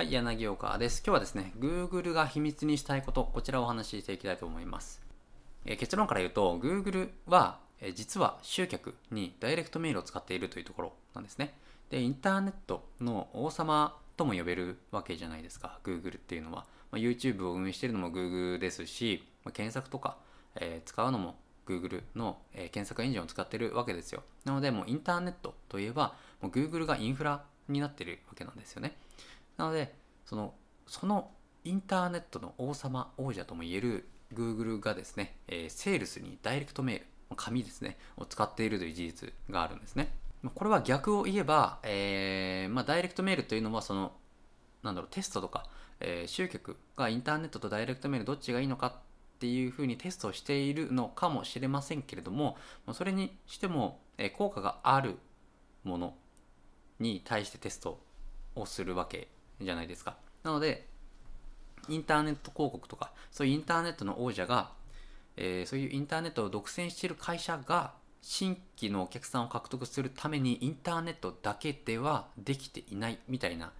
はい、柳岡です。今日はですね、Google が秘密にしたいこと、こちらをお話ししていきたいと思います。え、結論から言うと、Google は、え、実は集客にダイレクトメールを使っているというところなんですね。で、インターネットの王様とも呼べるわけじゃないですか、Google っていうのは。まあ、YouTube を運営しているのも Google ですし、まあ、検索とか、えー、使うのも Google の、え検索エンジンを使ってるわけですよ。なので、もうインターネットといえば、もう Google がインフラになってるわけなんですよね。なので、その、そのインターネットの王様、王者ともいえる Google がですね、えー、セールスにダイレクトメール、紙ですね、を使っているという事実があるんですね。これは逆を言えば、えー、まあ、ダイレクトメールというのは、その、なんだろう、テストとか、えー、集客がインターネットとダイレクトメールどっちがいいのかっていうふうにテストをしているのかもしれませんけれども、それにしても、えー、効果があるものに対してテストをするわけじゃないですか。なので、インターネット広告とか、そういうインターネットの王者が、えー、そういうインターネットを独占している会社が、新規のお客さんを獲得するためにインターネットだけではできていないみたいな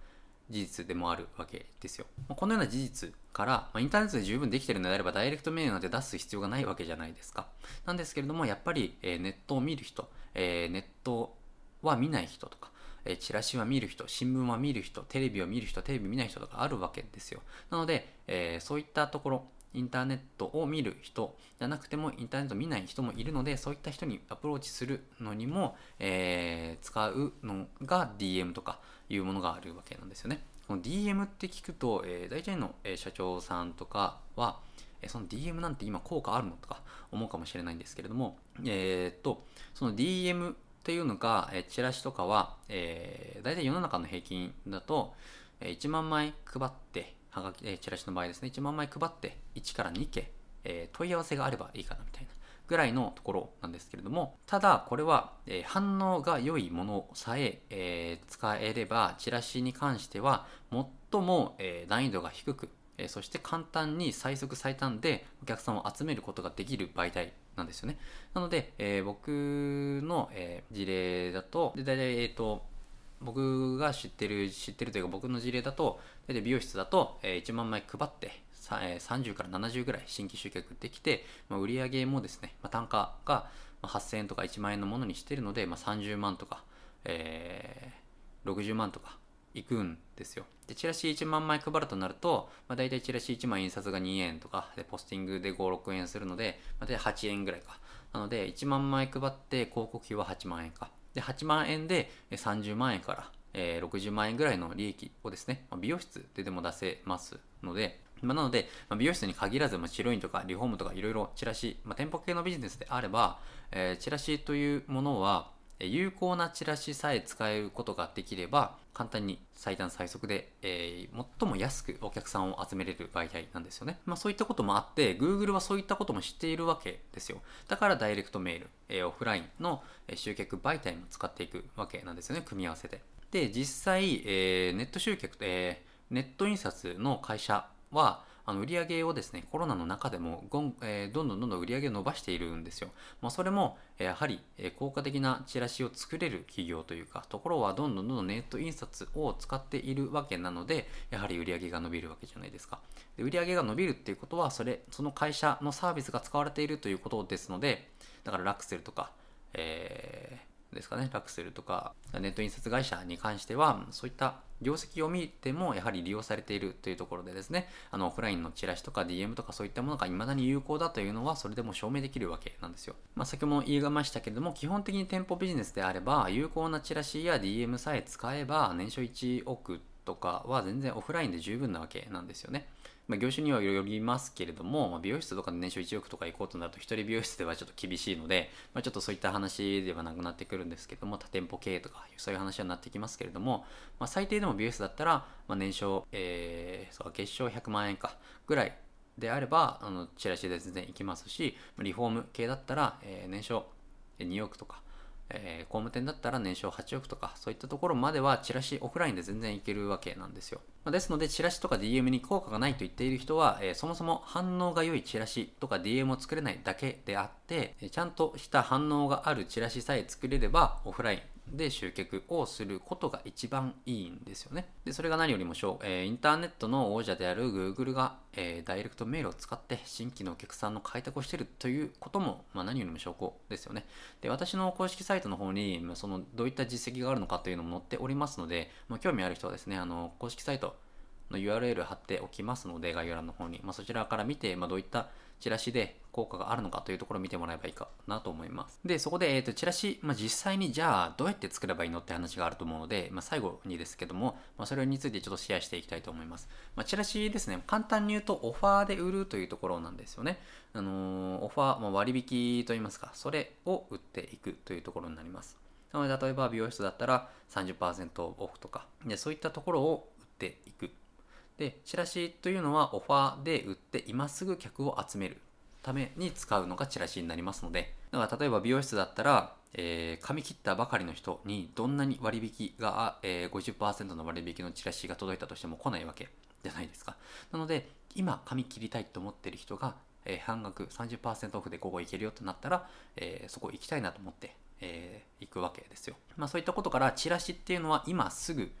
事実でもあるわけですよ。このような事実から、まインターネットで十分できてるのであればダイレクトメールなんて出す必要がないわけじゃないですか。なんですけれども、やっぱり、えネットを見る人、えネットは見ない人とか、えチラシは見る人、新聞は見る人、テレビを見る人、テレビ見ない人とかあるわけですよ。なので、えー、そういったところ、インターネットを見る人じゃなくてもインターネットを見ない人もいるので、そういった人にアプローチするのにも、えー、使うのが DM とかいうものがあるわけなんですよね。この DM って聞くと、えー、大体の、社長さんとかは、えその DM なんて今効果あるのとか思うかもしれないんですけれども、えー、っと、その DM っていうのが、えチラシとかは、えー、大体世の中の平均だと、え1万枚配って、はがき、えチラシの場合ですね、1万枚配って、1から2件、えー、問い合わせがあればいいかなみたいなぐらいのところなんですけれども、ただこれは、えー、反応が良いものさええー、使えれば、チラシに関しては最も、え難易度が低く、えそして簡単に最速最短でお客さんを集めることができる媒体なんですよね。なので、えー、僕の、えー、事例だと、で大体、えっ、ー、と、僕が知ってる、知ってるというか僕の事例だと、大体美容室だと、えー、1万枚配って、30から70ぐらい新規集客できて、まあ、売上もですね、まあ、単価が8000円とか1万円のものにしてるので、まあ、30万とか、えー、60万とかいくんですよ。で、チラシ1万枚配るとなると、まあ、大体チラシ1枚印刷が2円とか、で、ポスティングで5、6円するので、まあ、大体8円ぐらいか。なので、1万枚配って広告費は8万円か。で、8万円で30万円から、えー、60万円ぐらいの利益をですね、まあ、美容室ででも出せますので、まあ、なので、まあ、美容室に限らず、まあ、白インとかリフォームとかいろいろチラシ、まあ、店舗系のビジネスであれば、えー、チラシというものは、有効なチラシさえ使えることができれば、簡単に最短最速で、えー、最も安くお客さんを集めれる媒体なんですよね。まあそういったこともあって、Google はそういったことも知っているわけですよ。だからダイレクトメール、えー、オフラインの集客媒体も使っていくわけなんですよね、組み合わせで。で、実際、えー、ネット集客、えー、ネット印刷の会社は、あの売り上げをですね、コロナの中でもごん、えー、どんどんどんどん売り上げを伸ばしているんですよ。まあ、それも、えやはり、え効果的なチラシを作れる企業というか、ところはどんどんどんどんネット印刷を使っているわけなので、やはり売り上げが伸びるわけじゃないですか。で売り上げが伸びるっていうことは、それ、その会社のサービスが使われているということですので、だからラクセルとか、えーですかね、ラクセルとかネット印刷会社に関しては、そういった業績を見てもやはり利用されているというところでですね、あのオフラインのチラシとか DM とかそういったものが未だに有効だというのはそれでも証明できるわけなんですよ。まあ、先ほども言いがましたけれども、基本的に店舗ビジネスであれば、有効なチラシや DM さえ使えば年商1億とかは全然オフラインで十分なわけなんですよね。まあ、業種にはよりますけれども、まあ、美容室とかで年商1億とか行こうとなると、一人美容室ではちょっと厳しいので、まあ、ちょっとそういった話ではなくなってくるんですけども、多店舗経営とか、そういう話になってきますけれども、まあ、最低でも美容室だったら、まあ、年商、えー、そう、月賞100万円かぐらいであれば、あのチラシで全然行きますし、リフォーム系だったら、えー、年商2億とか、え、工務店だったら年商8億とか、そういったところまではチラシオフラインで全然いけるわけなんですよ。ま、ですので、チラシとか DM に効果がないと言っている人は、えー、そもそも反応が良いチラシとか DM を作れないだけであって、えちゃんとした反応があるチラシさえ作れれば、オフラインで集客をすることが一番いいんですよね。で、それが何よりもしょう、えー、インターネットの王者である Google が、えー、ダイレクトメールを使って新規のお客さんの開拓をしているということも、まあ、何よりも証拠ですよね。で、私の公式サイトの方に、その、どういった実績があるのかというのも載っておりますので、まあ、興味ある人はですね、あの、公式サイトの URL 貼っておきますので、概要欄の方に、まあ、そちらから見て、まあ、どういったチラシで効果があるのかというところを見てもらえばいいかなと思います。で、そこで、えっ、ー、と、チラシ、まあ、実際にじゃあどうやって作ればいいのって話があると思うので、まあ、最後にですけども、まあ、それについてちょっとシェアしていきたいと思います。まあ、チラシですね、簡単に言うとオファーで売るというところなんですよね。あのー、オファー、まあ、割引といいますか、それを売っていくというところになります。なので、例えば美容室だったら30%オフとか、でそういったところを売っていく。で、チラシというのはオファーで売って今すぐ客を集めるために使うのがチラシになりますので、だから例えば美容室だったら、えー、髪切ったばかりの人にどんなに割引が、えー、50%の割引のチラシが届いたとしても来ないわけじゃないですか。なので、今髪切りたいと思ってる人が、えー、半額30%オフで午後行けるよとなったら、えー、そこ行きたいなと思って、えー、行くわけですよ。まあそういったことからチラシっていうのは今すぐ、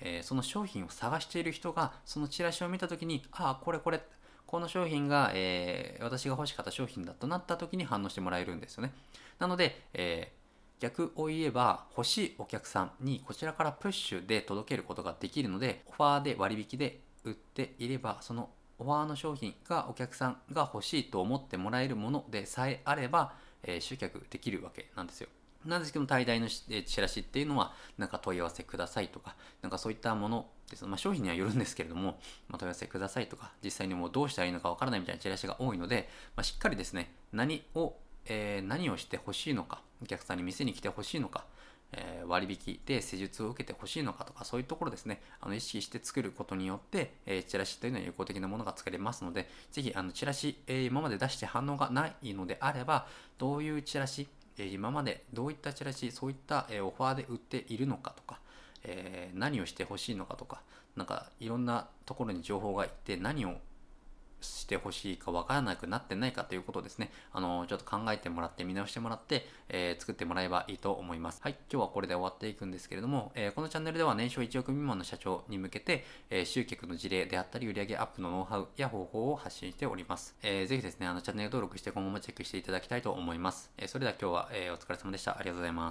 えー、その商品を探している人がそのチラシを見た時に、ああ、これこれ、この商品が、えー、私が欲しかった商品だとなった時に反応してもらえるんですよね。なので、えー、逆を言えば欲しいお客さんにこちらからプッシュで届けることができるので、オファーで割引で売っていれば、そのオファーの商品がお客さんが欲しいと思ってもらえるものでさえあれば、え、集客できるわけなんですよ。なんですけど最大のチラシっていうのは、なんか問い合わせくださいとか、なんかそういったものです。まあ、商品にはよるんですけれども、まあ、問い合わせくださいとか、実際にもうどうしたらいいのかわからないみたいなチラシが多いので、まあ、しっかりですね、何を、えー、何をしてほしいのか、お客さんに店に来てほしいのか、えー、割引で施術を受けてほしいのかとか、そういうところですね、あの意識して作ることによって、えー、チラシというのは有効的なものが作れますので、ぜひ、あのチラシ、えー、今まで出して反応がないのであれば、どういうチラシ、今までどういったチラシ、そういった、オファーで売っているのかとか、何をしてほしいのかとか、なんかいろんなところに情報がいって何をしてほしいかわからなくなってないかということですね、あの、ちょっと考えてもらって、見直してもらって、えー、作ってもらえばいいと思います。はい、今日はこれで終わっていくんですけれども、えー、このチャンネルでは年商1億未満の社長に向けて、えー、集客の事例であったり、売上アップのノウハウや方法を発信しております。えー、ぜひですね、あの、チャンネル登録して今後もチェックしていただきたいと思います。え、それでは今日は、え、お疲れ様でした。ありがとうございます。